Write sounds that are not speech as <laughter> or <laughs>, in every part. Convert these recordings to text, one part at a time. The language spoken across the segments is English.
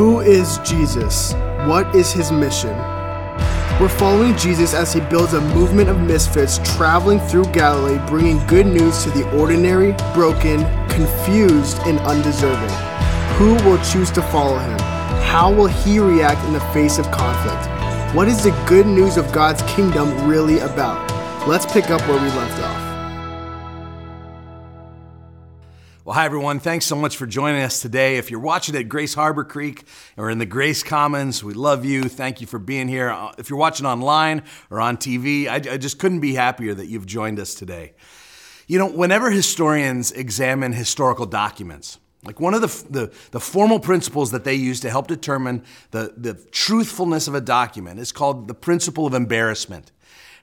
Who is Jesus? What is his mission? We're following Jesus as he builds a movement of misfits traveling through Galilee, bringing good news to the ordinary, broken, confused, and undeserving. Who will choose to follow him? How will he react in the face of conflict? What is the good news of God's kingdom really about? Let's pick up where we left off. Hi, everyone. Thanks so much for joining us today. If you're watching at Grace Harbor Creek or in the Grace Commons, we love you. Thank you for being here. If you're watching online or on TV, I, I just couldn't be happier that you've joined us today. You know, whenever historians examine historical documents, like one of the, the, the, formal principles that they use to help determine the, the truthfulness of a document is called the principle of embarrassment.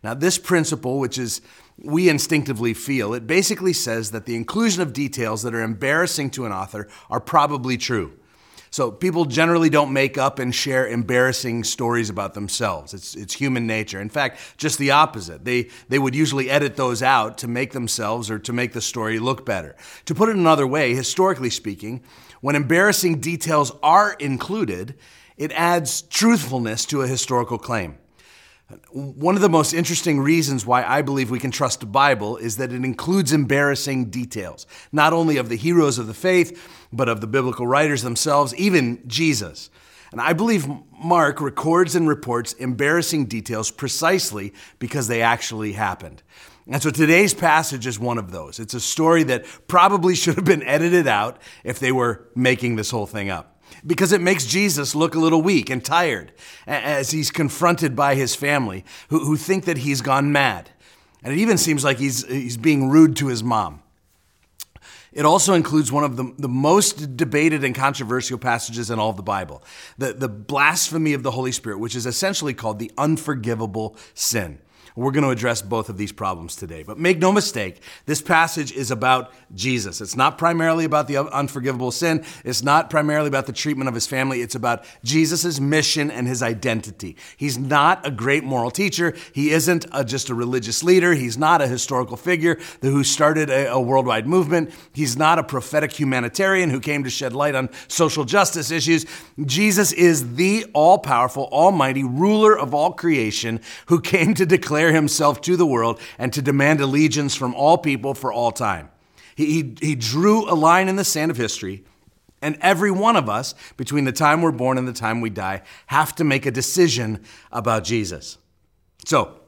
Now, this principle, which is we instinctively feel, it basically says that the inclusion of details that are embarrassing to an author are probably true. So people generally don't make up and share embarrassing stories about themselves. It's, it's human nature. In fact, just the opposite. They, they would usually edit those out to make themselves or to make the story look better. To put it another way, historically speaking, when embarrassing details are included, it adds truthfulness to a historical claim. One of the most interesting reasons why I believe we can trust the Bible is that it includes embarrassing details, not only of the heroes of the faith, but of the biblical writers themselves, even Jesus. And I believe Mark records and reports embarrassing details precisely because they actually happened. And so today's passage is one of those. It's a story that probably should have been edited out if they were making this whole thing up because it makes Jesus look a little weak and tired as he's confronted by his family who, who think that he's gone mad. And it even seems like he's, he's being rude to his mom. It also includes one of the, the most debated and controversial passages in all of the Bible the, the blasphemy of the Holy Spirit, which is essentially called the unforgivable sin. We're going to address both of these problems today. But make no mistake, this passage is about Jesus. It's not primarily about the unforgivable sin. It's not primarily about the treatment of his family. It's about Jesus' mission and his identity. He's not a great moral teacher. He isn't a, just a religious leader. He's not a historical figure who started a, a worldwide movement. He's not a prophetic humanitarian who came to shed light on social justice issues. Jesus is the all powerful, almighty ruler of all creation who came to declare declare himself to the world and to demand allegiance from all people for all time. He, he, he drew a line in the sand of history, and every one of us, between the time we're born and the time we die, have to make a decision about Jesus. So,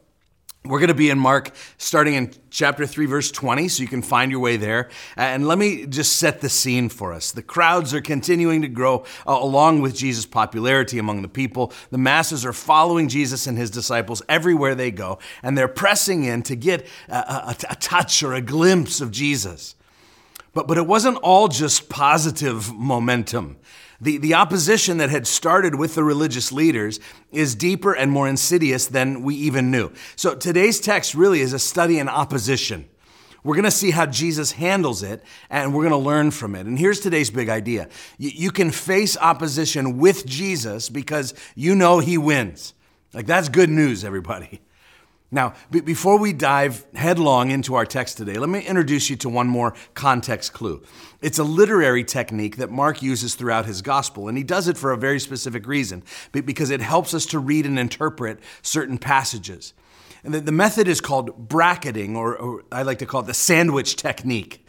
we're going to be in Mark starting in chapter 3, verse 20, so you can find your way there. And let me just set the scene for us. The crowds are continuing to grow uh, along with Jesus' popularity among the people. The masses are following Jesus and his disciples everywhere they go, and they're pressing in to get a, a, a touch or a glimpse of Jesus. But, but it wasn't all just positive momentum. The, the opposition that had started with the religious leaders is deeper and more insidious than we even knew. So today's text really is a study in opposition. We're going to see how Jesus handles it and we're going to learn from it. And here's today's big idea you can face opposition with Jesus because you know he wins. Like, that's good news, everybody. Now, b- before we dive headlong into our text today, let me introduce you to one more context clue. It's a literary technique that Mark uses throughout his gospel, and he does it for a very specific reason, because it helps us to read and interpret certain passages. And the, the method is called bracketing, or, or I like to call it the sandwich technique.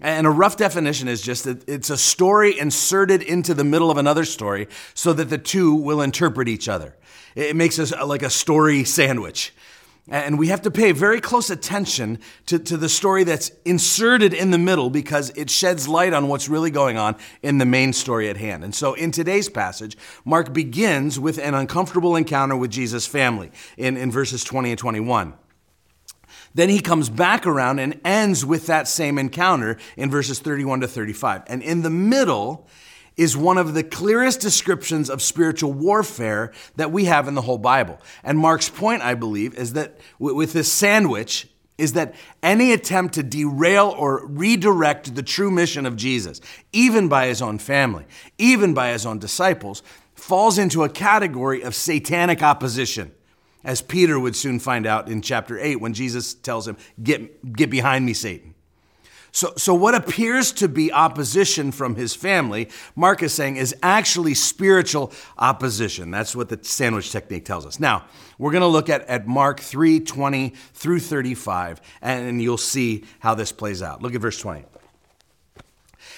And a rough definition is just that it's a story inserted into the middle of another story so that the two will interpret each other. It makes us uh, like a story sandwich. And we have to pay very close attention to, to the story that's inserted in the middle because it sheds light on what's really going on in the main story at hand. And so in today's passage, Mark begins with an uncomfortable encounter with Jesus' family in, in verses 20 and 21. Then he comes back around and ends with that same encounter in verses 31 to 35. And in the middle, is one of the clearest descriptions of spiritual warfare that we have in the whole Bible. And Mark's point, I believe, is that with this sandwich, is that any attempt to derail or redirect the true mission of Jesus, even by his own family, even by his own disciples, falls into a category of satanic opposition, as Peter would soon find out in chapter 8 when Jesus tells him, Get, get behind me, Satan. So, so what appears to be opposition from his family, Mark is saying, is actually spiritual opposition. That's what the sandwich technique tells us. Now, we're going to look at, at Mark 3 20 through 35, and you'll see how this plays out. Look at verse 20. It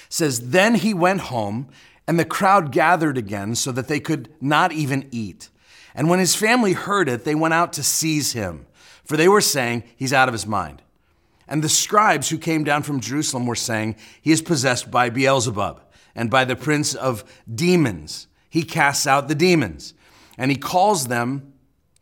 says, Then he went home, and the crowd gathered again so that they could not even eat. And when his family heard it, they went out to seize him, for they were saying, He's out of his mind. And the scribes who came down from Jerusalem were saying, He is possessed by Beelzebub and by the prince of demons. He casts out the demons. And he calls them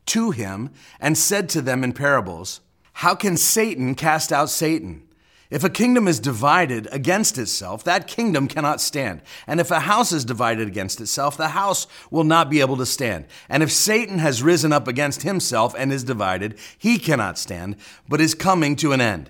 to him and said to them in parables, How can Satan cast out Satan? If a kingdom is divided against itself, that kingdom cannot stand. And if a house is divided against itself, the house will not be able to stand. And if Satan has risen up against himself and is divided, he cannot stand, but is coming to an end.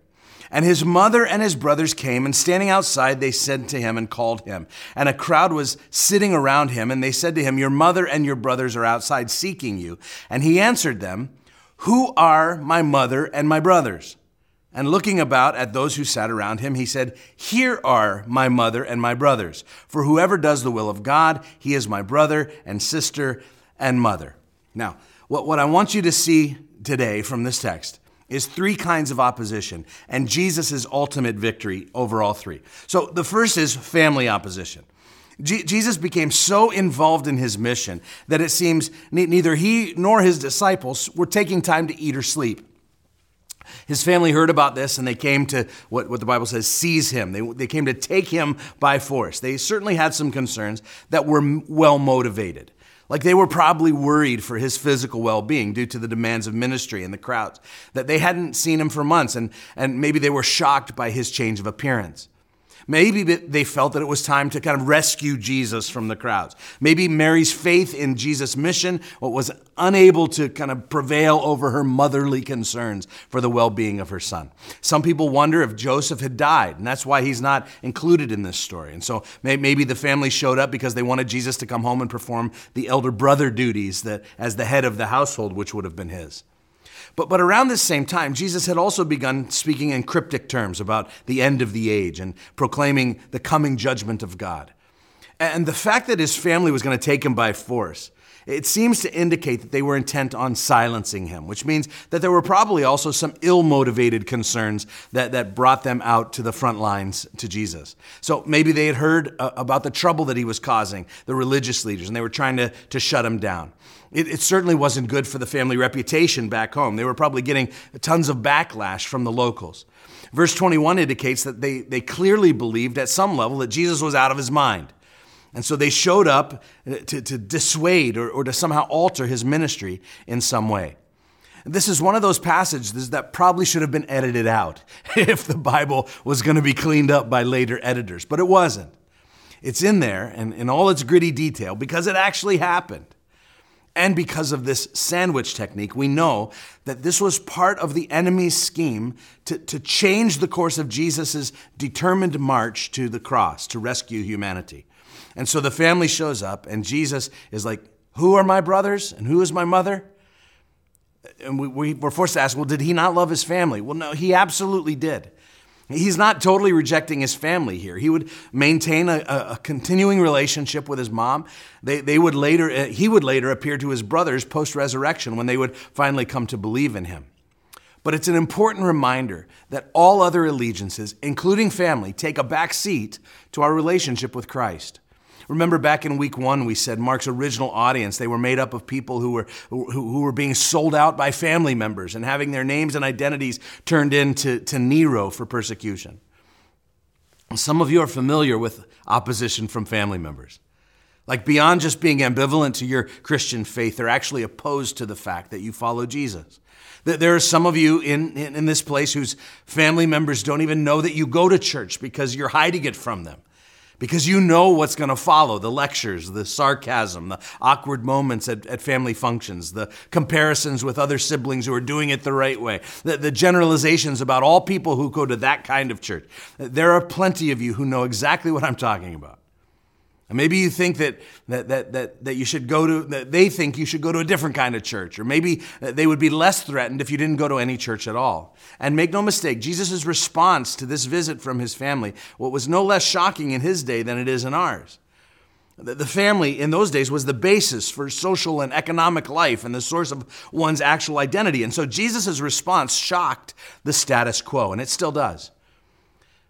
And his mother and his brothers came, and standing outside, they said to him and called him. And a crowd was sitting around him, and they said to him, Your mother and your brothers are outside seeking you. And he answered them, Who are my mother and my brothers? And looking about at those who sat around him, he said, Here are my mother and my brothers. For whoever does the will of God, he is my brother and sister and mother. Now, what, what I want you to see today from this text is three kinds of opposition and Jesus' ultimate victory over all three. So the first is family opposition. Jesus became so involved in his mission that it seems neither he nor his disciples were taking time to eat or sleep. His family heard about this and they came to what, what the Bible says seize him. They, they came to take him by force. They certainly had some concerns that were well motivated. Like they were probably worried for his physical well being due to the demands of ministry and the crowds, that they hadn't seen him for months, and, and maybe they were shocked by his change of appearance. Maybe they felt that it was time to kind of rescue Jesus from the crowds. Maybe Mary's faith in Jesus' mission was unable to kind of prevail over her motherly concerns for the well being of her son. Some people wonder if Joseph had died, and that's why he's not included in this story. And so maybe the family showed up because they wanted Jesus to come home and perform the elder brother duties that, as the head of the household, which would have been his. But, but around this same time, Jesus had also begun speaking in cryptic terms about the end of the age and proclaiming the coming judgment of God. And the fact that his family was going to take him by force, it seems to indicate that they were intent on silencing him, which means that there were probably also some ill motivated concerns that, that brought them out to the front lines to Jesus. So maybe they had heard uh, about the trouble that he was causing, the religious leaders, and they were trying to, to shut him down. It, it, certainly wasn't good for the family reputation back home. They were probably getting tons of backlash from the locals. Verse 21 indicates that they, they clearly believed at some level that Jesus was out of his mind. And so they showed up uh, to, to dissuade or, or to somehow alter his ministry in some way. This is one of those passages that probably should have been edited out <laughs> if the Bible was going to be cleaned up by later editors, but it wasn't. It's in there and in all its gritty detail because it actually happened. And because of this sandwich technique, we know that this was part of the enemy's scheme to, to change the course of Jesus' determined march to the cross to rescue humanity. And so the family shows up, and Jesus is like, Who are my brothers and who is my mother? And we, we were forced to ask, Well, did he not love his family? Well, no, he absolutely did. He's not totally rejecting his family here. He would maintain a, a, continuing relationship with his mom. They, they would later, uh, he would later appear to his brothers post resurrection when they would finally come to believe in him. But it's an important reminder that all other allegiances, including family, take a back seat to our relationship with Christ. Remember back in week one, we said Mark's original audience, they were made up of people who were, who, who were being sold out by family members and having their names and identities turned into to Nero for persecution. Some of you are familiar with opposition from family members. Like beyond just being ambivalent to your Christian faith, they're actually opposed to the fact that you follow Jesus. That There are some of you in, in, in, this place whose family members don't even know that you go to church because you're hiding it from them because you know what's going to follow the lectures, the sarcasm, the awkward moments at, at, family functions, the comparisons with other siblings who are doing it the right way, the, the generalizations about all people who go to that kind of church. There are plenty of you who know exactly what I'm talking about. And maybe you think that, that, that, that, that you should go to, that they think you should go to a different kind of church, or maybe they would be less threatened if you didn't go to any church at all. And make no mistake, Jesus' response to this visit from his family, what was no less shocking in his day than it is in ours. The family in those days was the basis for social and economic life and the source of one's actual identity. And so Jesus' response shocked the status quo, and it still does.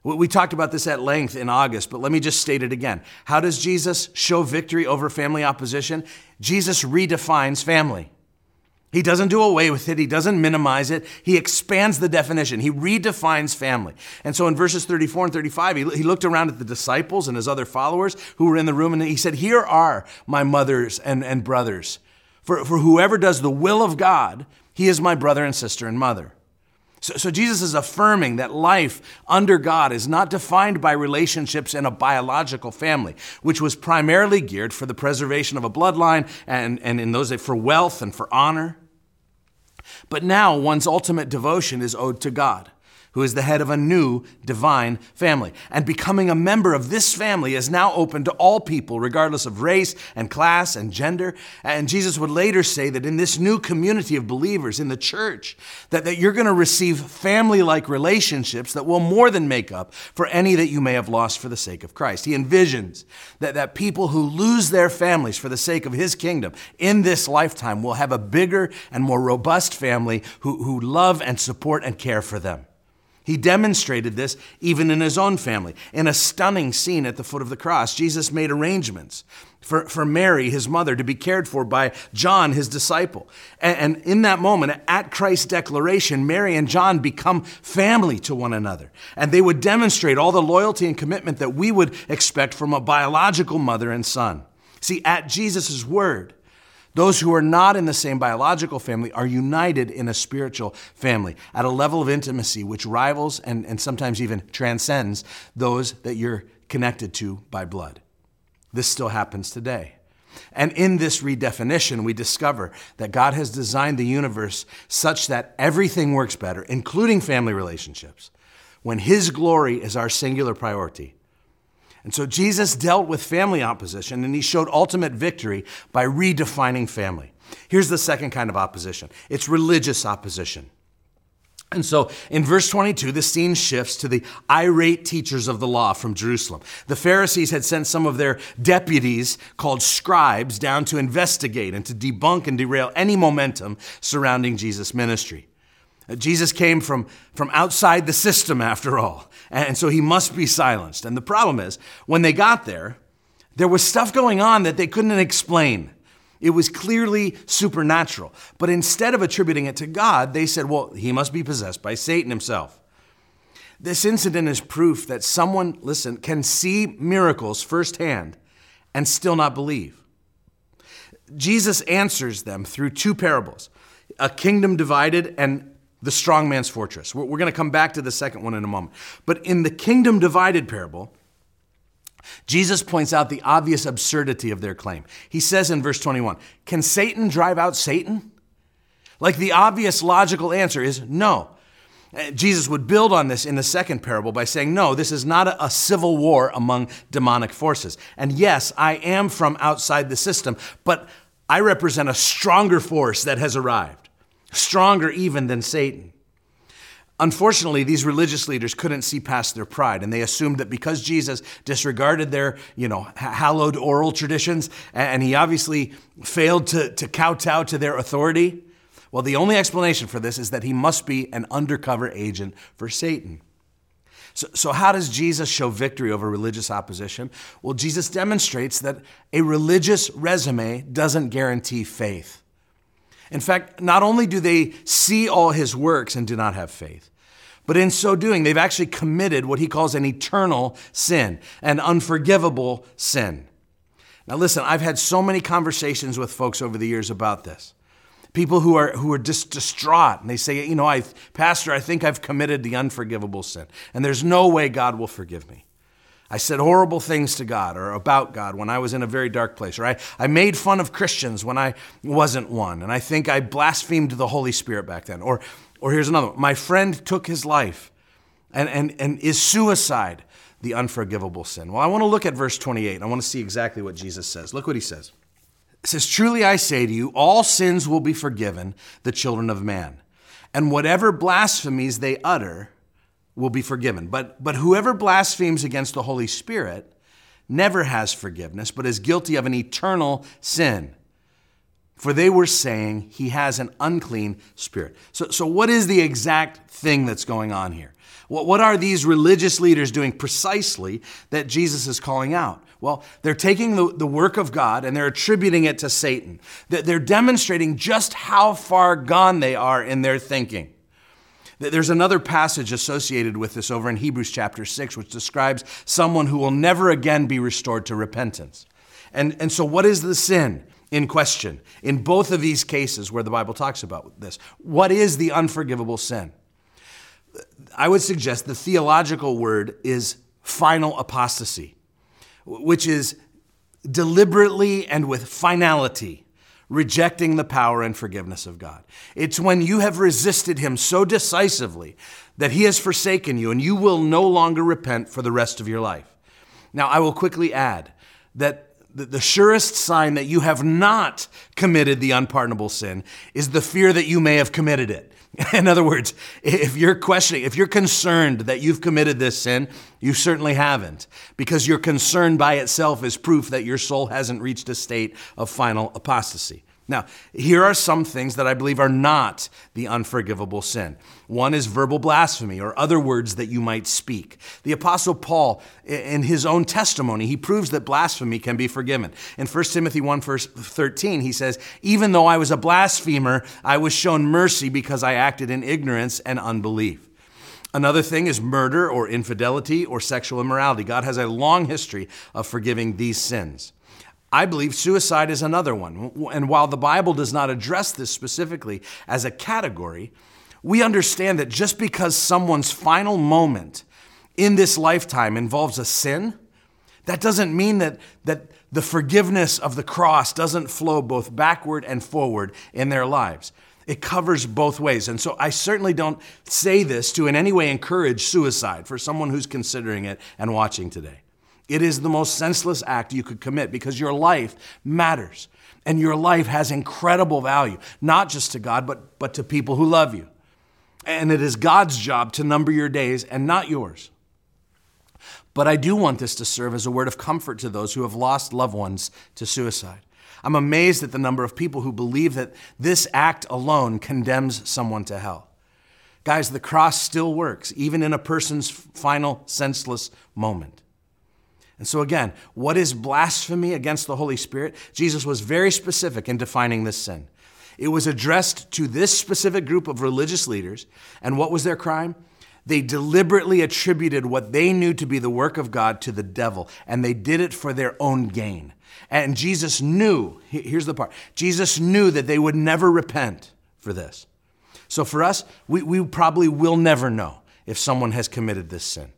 We talked about this at length in August, but let me just state it again. How does Jesus show victory over family opposition? Jesus redefines family. He doesn't do away with it. He doesn't minimize it. He expands the definition. He redefines family. And so in verses 34 and 35, he, looked around at the disciples and his other followers who were in the room and he said, Here are my mothers and, and brothers. For, for whoever does the will of God, he is my brother and sister and mother. So, so, Jesus is affirming that life under God is not defined by relationships in a biological family, which was primarily geared for the preservation of a bloodline and, and in those for wealth and for honor. But now one's ultimate devotion is owed to God who is the head of a new divine family. And becoming a member of this family is now open to all people, regardless of race and class and gender. And Jesus would later say that in this new community of believers in the church, that, that you're going to receive family like relationships that will more than make up for any that you may have lost for the sake of Christ. He envisions that, that people who lose their families for the sake of his kingdom in this lifetime will have a bigger and more robust family who, who love and support and care for them. He demonstrated this even in his own family. In a stunning scene at the foot of the cross, Jesus made arrangements for, for Mary, his mother, to be cared for by John, his disciple. And, and in that moment, at Christ's declaration, Mary and John become family to one another. And they would demonstrate all the loyalty and commitment that we would expect from a biological mother and son. See, at Jesus' word, those who are not in the same biological family are united in a spiritual family at a level of intimacy which rivals and, and sometimes even transcends those that you're connected to by blood. This still happens today. And in this redefinition, we discover that God has designed the universe such that everything works better, including family relationships, when His glory is our singular priority and so Jesus dealt with family opposition and he showed ultimate victory by redefining family. Here's the second kind of opposition it's religious opposition. And so in verse 22, the scene shifts to the irate teachers of the law from Jerusalem. The Pharisees had sent some of their deputies called scribes down to investigate and to debunk and derail any momentum surrounding Jesus' ministry. Jesus came from, from outside the system, after all, and so he must be silenced. And the problem is, when they got there, there was stuff going on that they couldn't explain. It was clearly supernatural. But instead of attributing it to God, they said, well, he must be possessed by Satan himself. This incident is proof that someone, listen, can see miracles firsthand and still not believe. Jesus answers them through two parables a kingdom divided and the strong man's fortress. We're, going to come back to the second one in a moment. But in the kingdom divided parable, Jesus points out the obvious absurdity of their claim. He says in verse 21 Can Satan drive out Satan? Like the obvious logical answer is no. Uh, Jesus would build on this in the second parable by saying, No, this is not a, a, civil war among demonic forces. And yes, I am from outside the system, but I represent a stronger force that has arrived stronger even than Satan. Unfortunately, these religious leaders couldn't see past their pride, and they assumed that because Jesus disregarded their, you know, hallowed oral traditions, and he obviously failed to, to kowtow to their authority, well, the only explanation for this is that he must be an undercover agent for Satan. So, so, how does Jesus show victory over religious opposition? Well, Jesus demonstrates that a religious resume doesn't guarantee faith. In fact, not only do they see all his works and do not have faith, but in so doing, they've actually committed what he calls an eternal sin, an unforgivable sin. Now, listen, I've had so many conversations with folks over the years about this. People who are, who are just distraught and they say, you know, I, Pastor, I think I've committed the unforgivable sin, and there's no way God will forgive me. I said horrible things to God or about God when I was in a very dark place, or I, I made fun of Christians when I wasn't one, and I think I blasphemed the Holy Spirit back then. Or, or here's another one my friend took his life, and, and, and is suicide the unforgivable sin? Well, I want to look at verse 28. I want to see exactly what Jesus says. Look what he says. It says, Truly I say to you, all sins will be forgiven the children of man, and whatever blasphemies they utter will be forgiven. But, but whoever blasphemes against the Holy Spirit never has forgiveness, but is guilty of an eternal sin. For they were saying he has an unclean spirit. So, so what is the exact thing that's going on here? What, what are these religious leaders doing precisely that Jesus is calling out? Well, they're taking the, the work of God and they're attributing it to Satan. That they're demonstrating just how far gone they are in their thinking. There's another passage associated with this over in Hebrews chapter 6, which describes someone who will never again be restored to repentance. And, and so, what is the sin in question in both of these cases where the Bible talks about this? What is the unforgivable sin? I would suggest the theological word is final apostasy, which is deliberately and with finality rejecting the power and forgiveness of God. It's when you have resisted Him so decisively that He has forsaken you and you will no longer repent for the rest of your life. Now, I will quickly add that the surest sign that you have not committed the unpardonable sin is the fear that you may have committed it. <laughs> In other words, if you're questioning, if you're concerned that you've committed this sin, you certainly haven't, because your concern by itself is proof that your soul hasn't reached a state of final apostasy. Now, here are some things that I believe are not the unforgivable sin. One is verbal blasphemy or other words that you might speak. The Apostle Paul, in his own testimony, he proves that blasphemy can be forgiven. In 1 Timothy 1, verse 13, he says, Even though I was a blasphemer, I was shown mercy because I acted in ignorance and unbelief. Another thing is murder or infidelity or sexual immorality. God has a long history of forgiving these sins. I believe suicide is another one. And while the Bible does not address this specifically as a category, we understand that just because someone's final moment in this lifetime involves a sin, that doesn't mean that, that the forgiveness of the cross doesn't flow both backward and forward in their lives. It covers both ways. And so I certainly don't say this to in any way encourage suicide for someone who's considering it and watching today. It is the most senseless act you could commit because your life matters. And your life has incredible value, not just to God, but, but to people who love you. And it is God's job to number your days and not yours. But I do want this to serve as a word of comfort to those who have lost loved ones to suicide. I'm amazed at the number of people who believe that this act alone condemns someone to hell. Guys, the cross still works, even in a person's final senseless moment. And so, again, what is blasphemy against the Holy Spirit? Jesus was very specific in defining this sin. It was addressed to this specific group of religious leaders. And what was their crime? They deliberately attributed what they knew to be the work of God to the devil, and they did it for their own gain. And Jesus knew, here's the part Jesus knew that they would never repent for this. So for us, we, we probably will never know if someone has committed this sin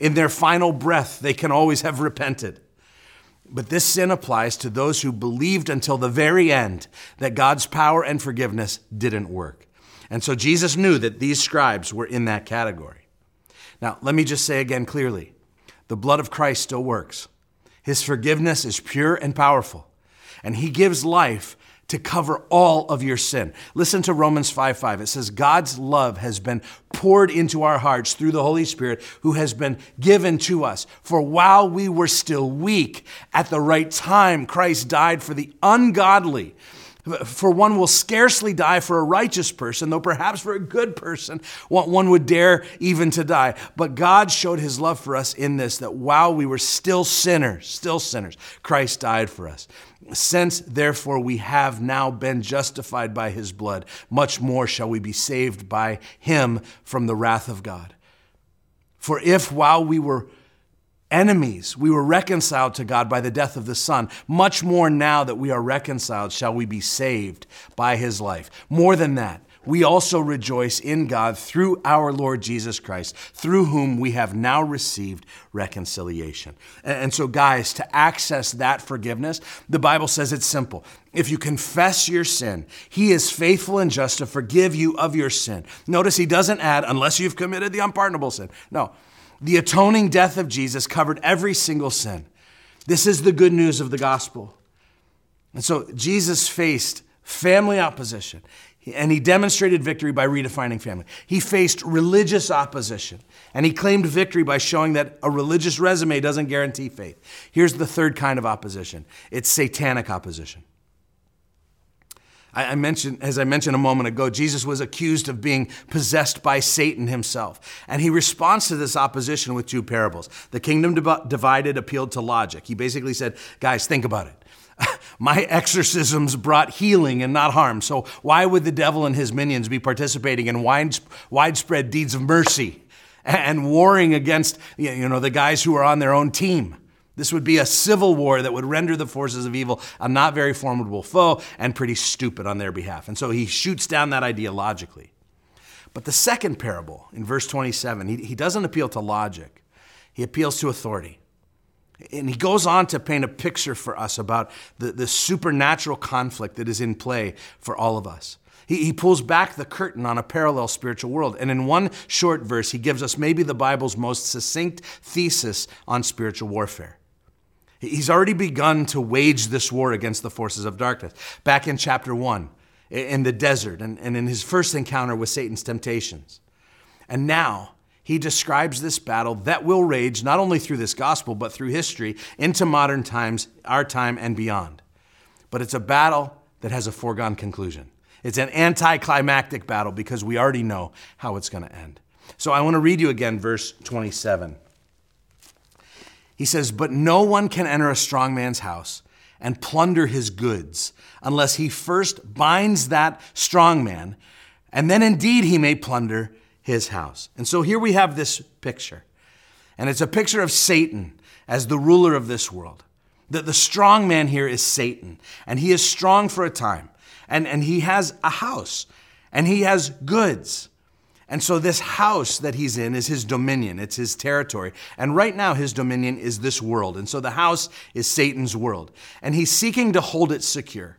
in their final breath, they can always have repented. But this sin applies to those who believed until the very end that God's power and forgiveness didn't work. And so Jesus knew that these scribes were in that category. Now, let me just say again clearly the blood of Christ still works. His forgiveness is pure and powerful, and He gives life to cover all of your sin. Listen to Romans 5 5. It says, God's love has been poured into our hearts through the Holy Spirit who has been given to us. For while we were still weak, at the right time, Christ died for the ungodly. For one will scarcely die for a righteous person, though perhaps for a good person one would dare even to die. But God showed his love for us in this that while we were still sinners, still sinners, Christ died for us. Since therefore we have now been justified by his blood, much more shall we be saved by him from the wrath of God. For if while we were enemies, we were reconciled to God by the death of the Son, much more now that we are reconciled shall we be saved by his life. More than that, we also rejoice in God through our Lord Jesus Christ, through whom we have now received reconciliation. And so, guys, to access that forgiveness, the Bible says it's simple. If you confess your sin, He is faithful and just to forgive you of your sin. Notice He doesn't add, unless you've committed the unpardonable sin. No, the atoning death of Jesus covered every single sin. This is the good news of the gospel. And so, Jesus faced family opposition. And he demonstrated victory by redefining family. He faced religious opposition, and he claimed victory by showing that a religious resume doesn't guarantee faith. Here's the third kind of opposition it's satanic opposition. I mentioned, as I mentioned a moment ago, Jesus was accused of being possessed by Satan himself. And he responds to this opposition with two parables. The kingdom divided appealed to logic. He basically said, guys, think about it. <laughs> My exorcisms brought healing and not harm. So why would the devil and his minions be participating in widespread deeds of mercy <laughs> and warring against you know, the guys who are on their own team? This would be a civil war that would render the forces of evil a not very formidable foe and pretty stupid on their behalf. And so he shoots down that idea logically. But the second parable in verse 27, he, he doesn't appeal to logic, he appeals to authority. And he goes on to paint a picture for us about the, the supernatural conflict that is in play for all of us. He, he pulls back the curtain on a parallel spiritual world. And in one short verse, he gives us maybe the Bible's most succinct thesis on spiritual warfare. He's already begun to wage this war against the forces of darkness. Back in chapter 1, in the desert, and, and in his first encounter with Satan's temptations. And now, he describes this battle that will rage not only through this gospel, but through history into modern times, our time, and beyond. But it's a battle that has a foregone conclusion. It's an anticlimactic battle because we already know how it's going to end. So I want to read you again verse 27. He says, But no one can enter a strong man's house and plunder his goods unless he first binds that strong man, and then indeed he may plunder his house. And so here we have this picture. And it's a picture of Satan as the ruler of this world. That the strong man here is Satan, and he is strong for a time, and, and he has a house, and he has goods. And so, this house that he's in is his dominion, it's his territory. And right now, his dominion is this world. And so, the house is Satan's world. And he's seeking to hold it secure.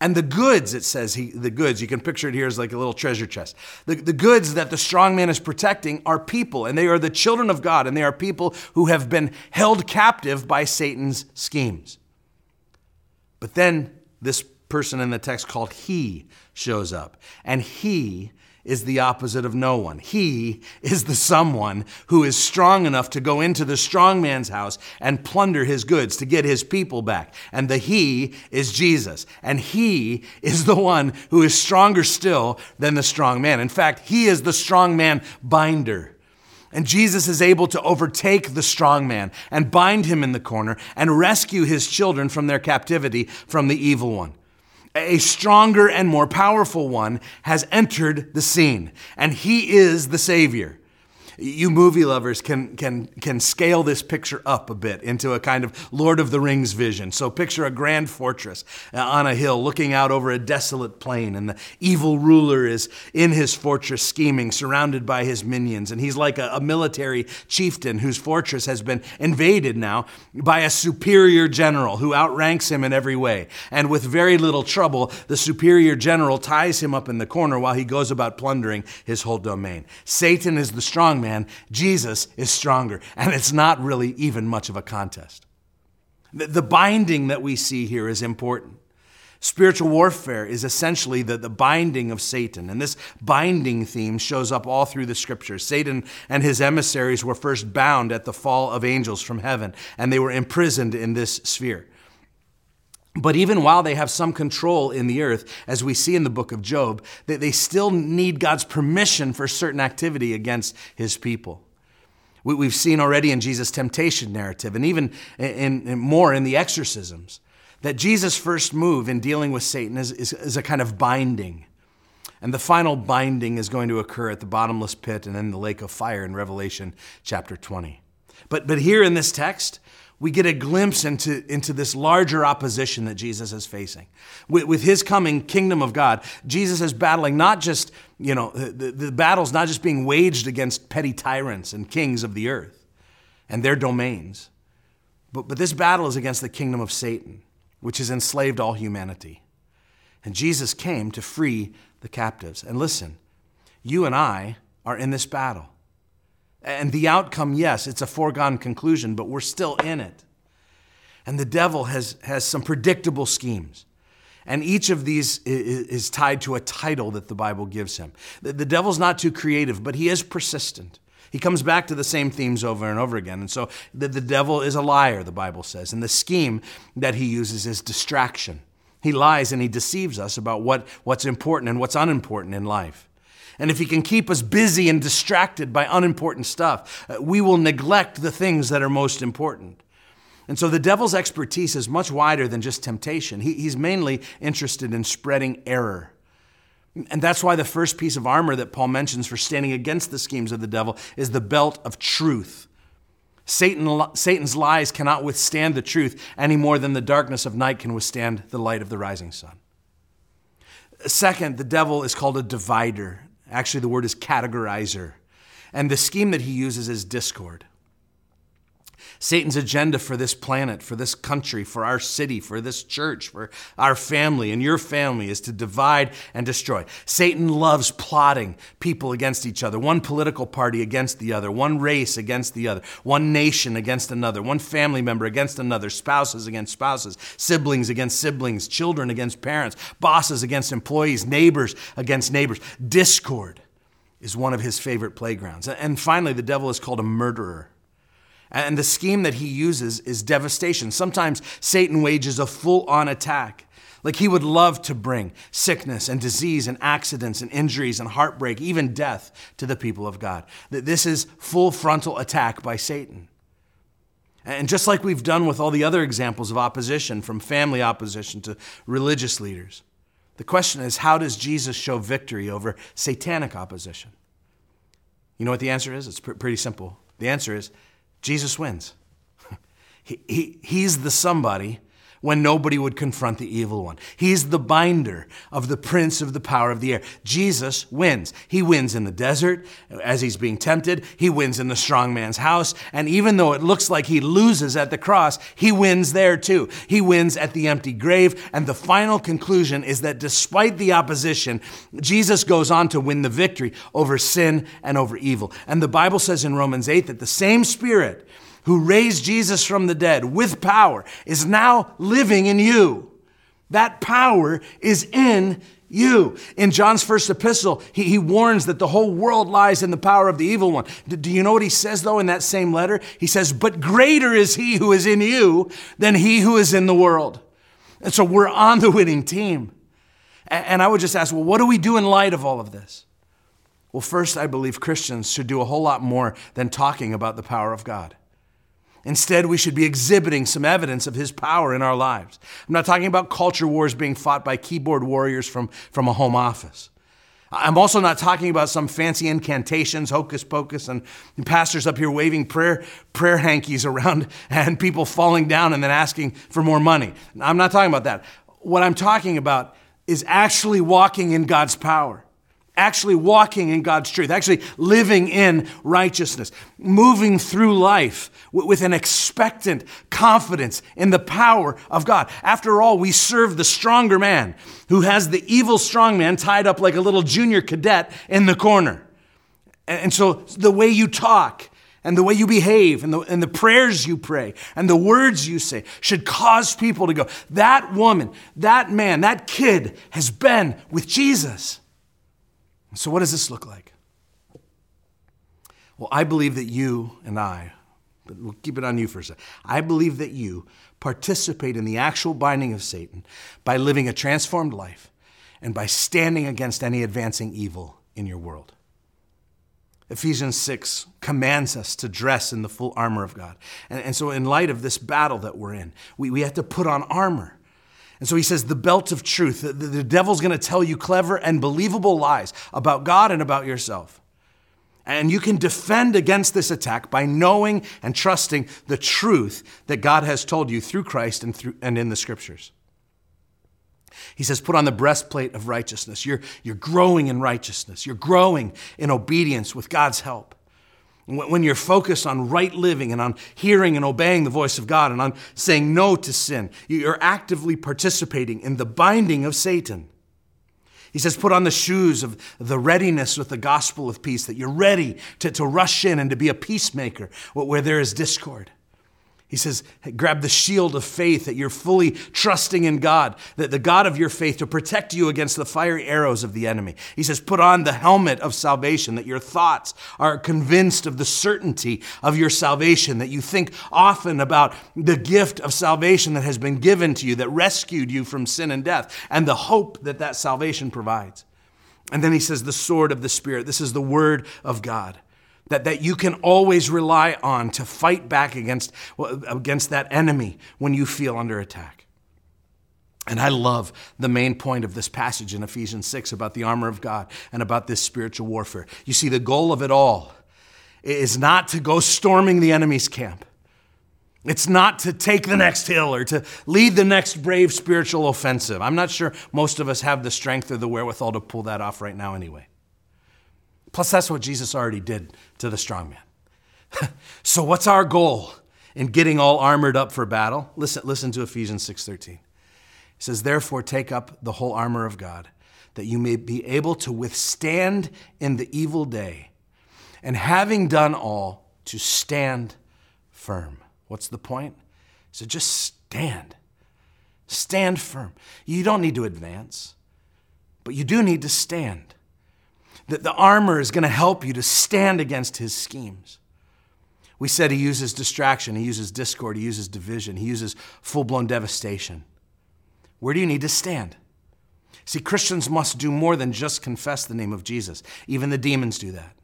And the goods, it says, he, the goods, you can picture it here as like a little treasure chest. The, the goods that the strong man is protecting are people, and they are the children of God, and they are people who have been held captive by Satan's schemes. But then this person in the text called he shows up, and he is the opposite of no one. He is the someone who is strong enough to go into the strong man's house and plunder his goods to get his people back. And the he is Jesus. And he is the one who is stronger still than the strong man. In fact, he is the strong man binder. And Jesus is able to overtake the strong man and bind him in the corner and rescue his children from their captivity from the evil one a stronger and more powerful one has entered the scene, and he is the Savior you movie lovers can, can, can scale this picture up a bit into a kind of Lord of the Rings vision. So picture a grand fortress uh, on a hill looking out over a desolate plain, and the evil ruler is in his fortress scheming, surrounded by his minions. And he's like a, a military chieftain whose fortress has been invaded now by a superior general who outranks him in every way. And with very little trouble, the superior general ties him up in the corner while he goes about plundering his whole domain. Satan is the strong man man, Jesus is stronger. And it's not really even much of a contest. The binding that we see here is important. Spiritual warfare is essentially the, the binding of Satan. And this binding theme shows up all through the scriptures. Satan and his emissaries were first bound at the fall of angels from heaven, and they were imprisoned in this sphere. But even while they have some control in the earth, as we see in the book of Job, they still need God's permission for certain activity against his people. We've seen already in Jesus' temptation narrative, and even in, more in the exorcisms, that Jesus' first move in dealing with Satan is, is, is a kind of binding. And the final binding is going to occur at the bottomless pit and in the lake of fire in Revelation chapter 20. But, but here in this text, we get a glimpse into, into this larger opposition that Jesus is facing. With, with his coming kingdom of God, Jesus is battling not just, you know, the, the battle's not just being waged against petty tyrants and kings of the earth and their domains, but, but this battle is against the kingdom of Satan, which has enslaved all humanity. And Jesus came to free the captives. And listen, you and I are in this battle. And the outcome, yes, it's a foregone conclusion, but we're still in it. And the devil has, has some predictable schemes. And each of these is tied to a title that the Bible gives him. The devil's not too creative, but he is persistent. He comes back to the same themes over and over again. And so the, the devil is a liar, the Bible says. And the scheme that he uses is distraction. He lies and he deceives us about what, what's important and what's unimportant in life. And if he can keep us busy and distracted by unimportant stuff, uh, we will neglect the things that are most important. And so the devil's expertise is much wider than just temptation. He, he's mainly interested in spreading error. And that's why the first piece of armor that Paul mentions for standing against the schemes of the devil is the belt of truth. Satan, Satan's lies cannot withstand the truth any more than the darkness of night can withstand the light of the rising sun. Second, the devil is called a divider. Actually, the word is categorizer. And the scheme that he uses is discord. Satan's agenda for this planet, for this country, for our city, for this church, for our family and your family is to divide and destroy. Satan loves plotting people against each other, one political party against the other, one race against the other, one nation against another, one family member against another, spouses against spouses, siblings against siblings, children against parents, bosses against employees, neighbors against neighbors. Discord is one of his favorite playgrounds. And finally, the devil is called a murderer. And the scheme that he uses is devastation. Sometimes Satan wages a full on attack. Like he would love to bring sickness and disease and accidents and injuries and heartbreak, even death, to the people of God. That this is full frontal attack by Satan. And just like we've done with all the other examples of opposition, from family opposition to religious leaders, the question is how does Jesus show victory over satanic opposition? You know what the answer is? It's pr- pretty simple. The answer is Jesus wins. <laughs> he, he, he's the somebody when nobody would confront the evil one. He's the binder of the prince of the power of the air. Jesus wins. He wins in the desert as he's being tempted. He wins in the strong man's house. And even though it looks like he loses at the cross, he wins there too. He wins at the empty grave. And the final conclusion is that despite the opposition, Jesus goes on to win the victory over sin and over evil. And the Bible says in Romans 8 that the same Spirit who raised Jesus from the dead with power, is now living in you. That power is in you. In John's first epistle, he, he warns that the whole world lies in the power of the evil one. Do, do you know what he says, though, in that same letter? He says, But greater is he who is in you than he who is in the world. And so we're on the winning team. And, and I would just ask, well, what do we do in light of all of this? Well, first, I believe Christians should do a whole lot more than talking about the power of God. Instead, we should be exhibiting some evidence of his power in our lives. I'm not talking about culture wars being fought by keyboard warriors from, from a home office. I'm also not talking about some fancy incantations, hocus pocus, and pastors up here waving prayer, prayer hankies around <laughs> and people falling down and then asking for more money. I'm not talking about that. What I'm talking about is actually walking in God's power actually walking in God's truth, actually living in righteousness, moving through life with an expectant confidence in the power of God. After all, we serve the stronger man who has the evil strong man tied up like a little junior cadet in the corner. And so the way you talk, and the way you behave and the, and the prayers you pray and the words you say should cause people to go, that woman, that man, that kid has been with Jesus. So, what does this look like? Well, I believe that you and I, but we'll keep it on you for a second. I believe that you participate in the actual binding of Satan by living a transformed life and by standing against any advancing evil in your world. Ephesians 6 commands us to dress in the full armor of God. And, and so, in light of this battle that we're in, we, we have to put on armor. And so he says, the belt of truth. The, the devil's going to tell you clever and believable lies about God and about yourself. And you can defend against this attack by knowing and trusting the truth that God has told you through Christ and, through, and in the scriptures. He says, put on the breastplate of righteousness. You're, you're growing in righteousness. You're growing in obedience with God's help. When you're focused on right living and on hearing and obeying the voice of God and on saying no to sin, you're actively participating in the binding of Satan. He says, put on the shoes of the readiness with the gospel of peace, that you're ready to, to rush in and to be a peacemaker where there is discord. He says, grab the shield of faith that you're fully trusting in God, that the God of your faith to protect you against the fiery arrows of the enemy. He says, put on the helmet of salvation, that your thoughts are convinced of the certainty of your salvation, that you think often about the gift of salvation that has been given to you, that rescued you from sin and death, and the hope that that salvation provides. And then he says, the sword of the Spirit. This is the word of God that, that you can always rely on to fight back against, against that enemy when you feel under attack. And I love the main point of this passage in Ephesians 6 about the armor of God and about this spiritual warfare. You see, the goal of it all is not to go storming the enemy's camp. It's not to take the next hill or to lead the next brave spiritual offensive. I'm not sure most of us have the strength or the wherewithal to pull that off right now, anyway. Plus, that's what Jesus already did to the strong man. <laughs> so, what's our goal in getting all armored up for battle? Listen, listen to Ephesians 6:13. It says, Therefore, take up the whole armor of God, that you may be able to withstand in the evil day, and having done all, to stand firm. What's the point? So just stand. Stand firm. You don't need to advance, but you do need to stand that the armor is going to help you to stand against his schemes. We said he uses distraction, he uses discord, he uses division, he uses full blown devastation. Where do you need to stand? See, Christians must do more than just confess the name of Jesus. Even the demons do that.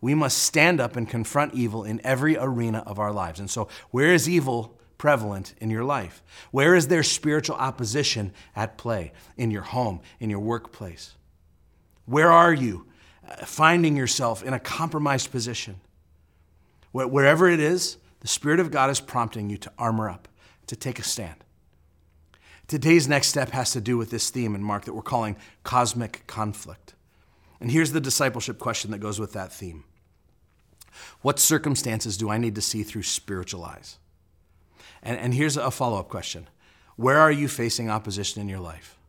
We must stand up and confront evil in every arena of our lives. And so, where is evil prevalent in your life? Where is there spiritual opposition at play? In your home, in your workplace? Where are you finding yourself in a compromised position. Wherever it is, the Spirit of God is prompting you to armor up, to take a stand. Today's next step has to do with this theme in Mark that we're calling cosmic conflict. And here's the discipleship question that goes with that theme What circumstances do I need to see through spiritual eyes? And, and here's a follow up question Where are you facing opposition in your life?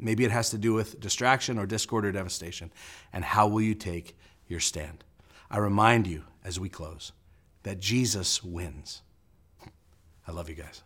Maybe it has to do with distraction or discord or devastation. And how will you take your stand? I remind you as we close that Jesus wins. I love you guys.